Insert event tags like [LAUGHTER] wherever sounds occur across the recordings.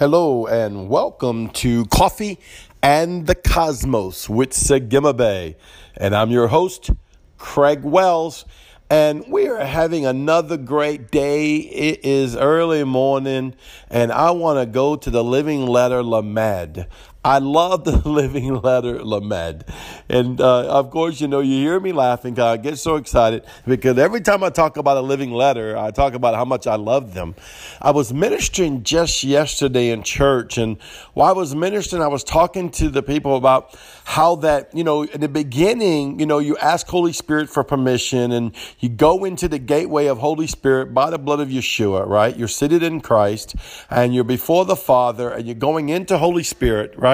Hello and welcome to Coffee and the Cosmos with Sagima Bay. And I'm your host, Craig Wells. And we are having another great day. It is early morning, and I want to go to the Living Letter Lamed. I love the [LAUGHS] Living Letter Lamed. And uh, of course, you know, you hear me laughing. I get so excited because every time I talk about a living letter, I talk about how much I love them. I was ministering just yesterday in church, and while I was ministering, I was talking to the people about how that, you know, in the beginning, you know, you ask Holy Spirit for permission and you go into the gateway of Holy Spirit by the blood of Yeshua, right? You're seated in Christ and you're before the Father and you're going into Holy Spirit, right?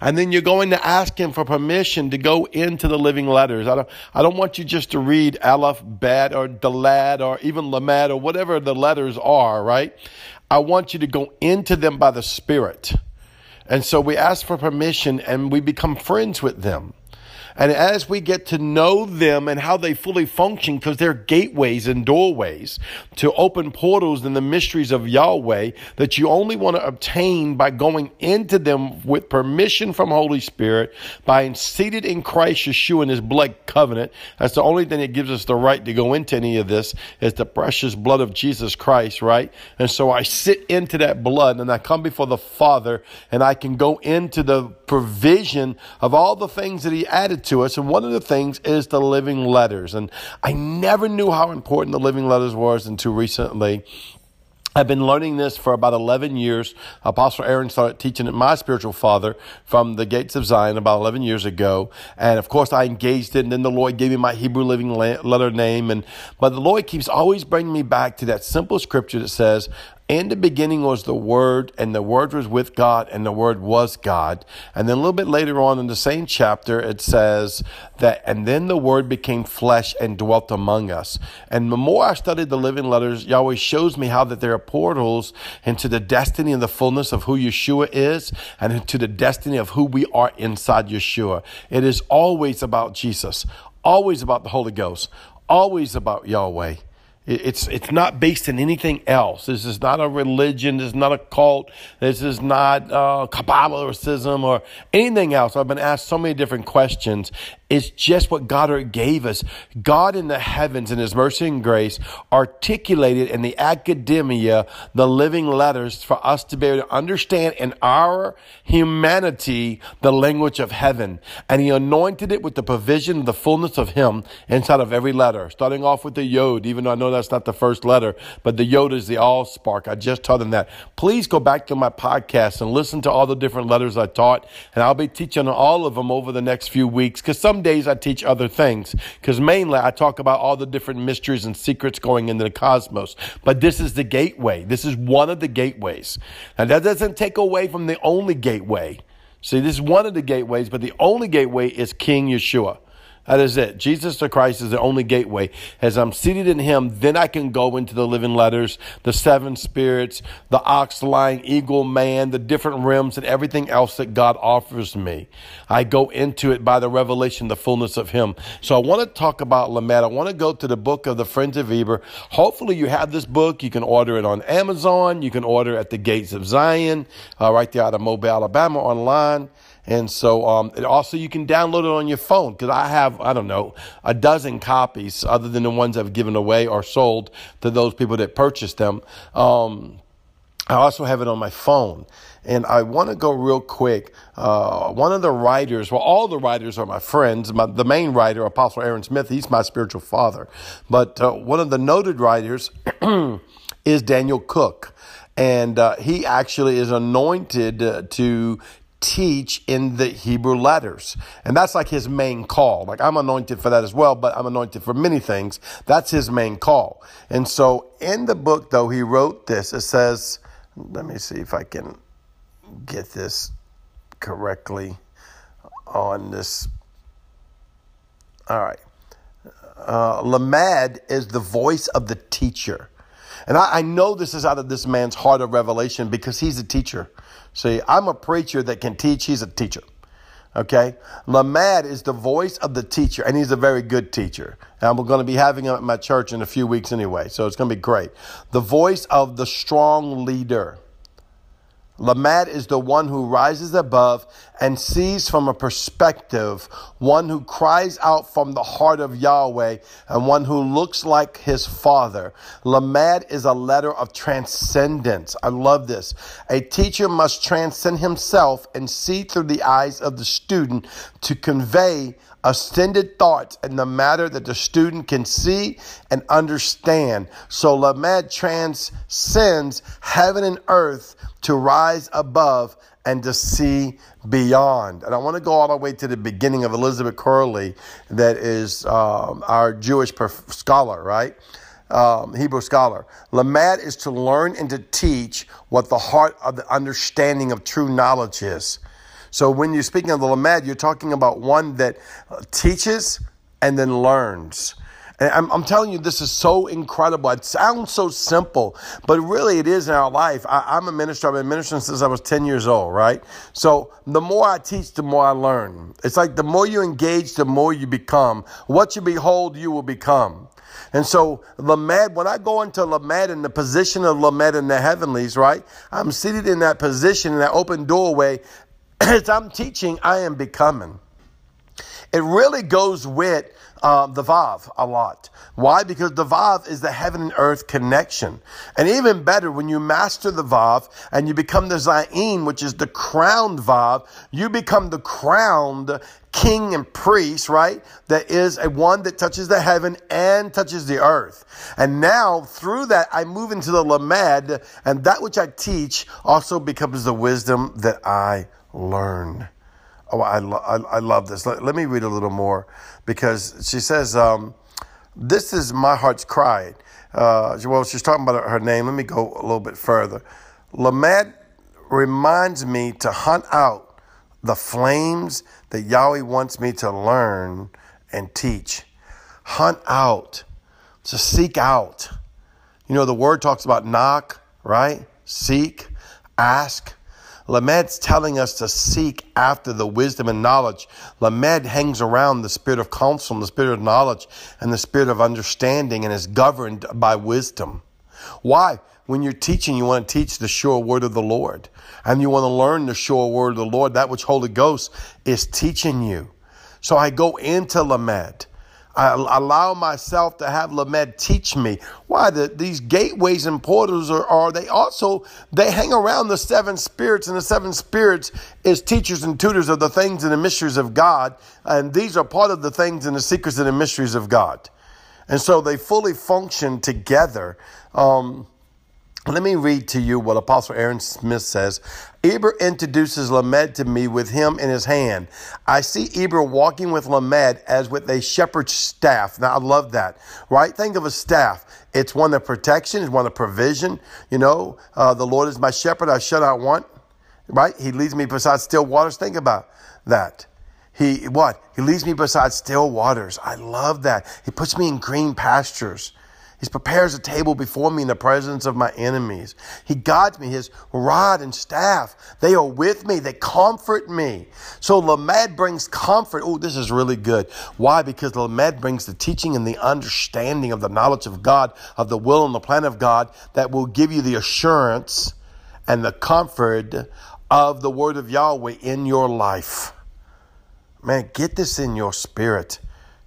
And then you're going to ask Him for permission to go into the living letters. I don't, I don't want you just to read Aleph, Bet, or Dalad, or even Lamed, or whatever the letters are, right? I want you to go into them by the Spirit. And so we ask for permission and we become friends with them. And as we get to know them and how they fully function, because they're gateways and doorways to open portals in the mysteries of Yahweh that you only want to obtain by going into them with permission from Holy Spirit, by seated in Christ Yeshua in his blood covenant. That's the only thing that gives us the right to go into any of this is the precious blood of Jesus Christ, right? And so I sit into that blood and I come before the Father and I can go into the provision of all the things that he added to us. And one of the things is the living letters. And I never knew how important the living letters was until recently. I've been learning this for about 11 years. Apostle Aaron started teaching it, my spiritual father, from the gates of Zion about 11 years ago. And of course, I engaged it. And then the Lord gave me my Hebrew living letter name. And, but the Lord keeps always bringing me back to that simple scripture that says, in the beginning was the Word, and the Word was with God, and the Word was God. And then a little bit later on in the same chapter, it says that, and then the Word became flesh and dwelt among us. And the more I studied the living letters, Yahweh shows me how that there are portals into the destiny and the fullness of who Yeshua is, and into the destiny of who we are inside Yeshua. It is always about Jesus, always about the Holy Ghost, always about Yahweh. It's, it's not based in anything else. This is not a religion. This is not a cult. This is not uh, Kabbalism or anything else. I've been asked so many different questions. It's just what God gave us. God in the heavens, in His mercy and grace, articulated in the academia the living letters for us to be able to understand in our humanity the language of heaven. And He anointed it with the provision of the fullness of Him inside of every letter, starting off with the Yod, even though I know that's not the first letter, but the Yod is the all spark. I just taught them that. Please go back to my podcast and listen to all the different letters I taught, and I'll be teaching all of them over the next few weeks because some days I teach other things because mainly I talk about all the different mysteries and secrets going into the cosmos. But this is the gateway. This is one of the gateways. And that doesn't take away from the only gateway. See, this is one of the gateways, but the only gateway is King Yeshua. That is it. Jesus the Christ is the only gateway. As I'm seated in Him, then I can go into the living letters, the seven spirits, the ox, lion, eagle, man, the different realms, and everything else that God offers me. I go into it by the revelation, the fullness of Him. So I want to talk about Lamed. I want to go to the book of the Friends of Eber. Hopefully, you have this book. You can order it on Amazon. You can order at the Gates of Zion, uh, right there out of Mobile, Alabama, online. And so, um, also you can download it on your phone because I have, I don't know, a dozen copies other than the ones I've given away or sold to those people that purchased them. Um, I also have it on my phone. And I want to go real quick. Uh, one of the writers, well, all the writers are my friends. My, the main writer, Apostle Aaron Smith, he's my spiritual father. But uh, one of the noted writers [CLEARS THROAT] is Daniel Cook. And uh, he actually is anointed uh, to teach in the Hebrew letters. And that's like his main call. Like I'm anointed for that as well, but I'm anointed for many things. That's his main call. And so in the book, though, he wrote this. It says, let me see if I can get this correctly on this. All right. Uh, Lamed is the voice of the teacher. And I, I know this is out of this man's heart of revelation because he's a teacher. See, I'm a preacher that can teach. He's a teacher. Okay? Lamad is the voice of the teacher, and he's a very good teacher. And we're going to be having him at my church in a few weeks anyway, so it's going to be great. The voice of the strong leader. Lamad is the one who rises above and sees from a perspective, one who cries out from the heart of Yahweh, and one who looks like his father. Lamad is a letter of transcendence. I love this. A teacher must transcend himself and see through the eyes of the student to convey ascended thoughts in the matter that the student can see and understand. So Lamed transcends heaven and earth to rise above and to see beyond. And I want to go all the way to the beginning of Elizabeth Curley, that is um, our Jewish scholar, right? Um, Hebrew scholar. Lamad is to learn and to teach what the heart of the understanding of true knowledge is. So when you're speaking of the Lamad, you're talking about one that teaches and then learns. And I'm, I'm, telling you, this is so incredible. It sounds so simple, but really it is in our life. I, am a minister. I've been ministering since I was 10 years old, right? So the more I teach, the more I learn. It's like the more you engage, the more you become. What you behold, you will become. And so Lamed, when I go into Lamed in the position of Lamed in the heavenlies, right? I'm seated in that position in that open doorway [CLEARS THROAT] as I'm teaching, I am becoming. It really goes with uh, the Vav a lot. Why? Because the Vav is the heaven and earth connection. And even better, when you master the Vav and you become the Zayin, which is the crowned Vav, you become the crowned king and priest, right? That is a one that touches the heaven and touches the earth. And now through that, I move into the Lamed and that which I teach also becomes the wisdom that I learn. Oh, I, lo- I, I, love this. Let, let, me read a little more because she says, um, This is my heart's cry. Uh, well, she's talking about her name. Let me go a little bit further. Lamed reminds me to hunt out the flames that Yahweh wants me to learn and teach. Hunt out, to seek out. You know, the word talks about knock, right? Seek, ask. Lamed's telling us to seek after the wisdom and knowledge. Lamed hangs around the spirit of counsel and the spirit of knowledge and the spirit of understanding and is governed by wisdom. Why? When you're teaching, you want to teach the sure word of the Lord. And you want to learn the sure word of the Lord, that which Holy Ghost is teaching you. So I go into Lamed. I allow myself to have Lamed teach me. Why the, these gateways and portals are, are they also they hang around the seven spirits, and the seven spirits is teachers and tutors of the things and the mysteries of God, and these are part of the things and the secrets and the mysteries of God, and so they fully function together. Um, let me read to you what Apostle Aaron Smith says. Eber introduces Lamed to me with him in his hand. I see Eber walking with Lamed as with a shepherd's staff. Now, I love that, right? Think of a staff. It's one of protection, it's one of provision. You know, uh, the Lord is my shepherd, I shall not want, right? He leads me beside still waters. Think about that. He, what? He leads me beside still waters. I love that. He puts me in green pastures. He prepares a table before me in the presence of my enemies. He guides me. His rod and staff, they are with me. They comfort me. So Lamed brings comfort. Oh, this is really good. Why? Because Lamed brings the teaching and the understanding of the knowledge of God, of the will and the plan of God that will give you the assurance and the comfort of the word of Yahweh in your life. Man, get this in your spirit.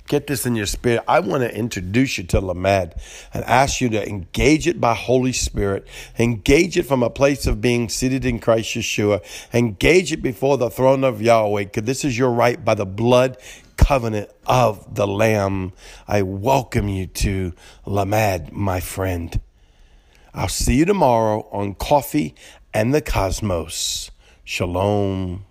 Get this in your spirit. I want to introduce you to Lamed and ask you to engage it by Holy Spirit. Engage it from a place of being seated in Christ Yeshua. Engage it before the throne of Yahweh, because this is your right by the blood covenant of the Lamb. I welcome you to Lamed, my friend. I'll see you tomorrow on Coffee and the Cosmos. Shalom.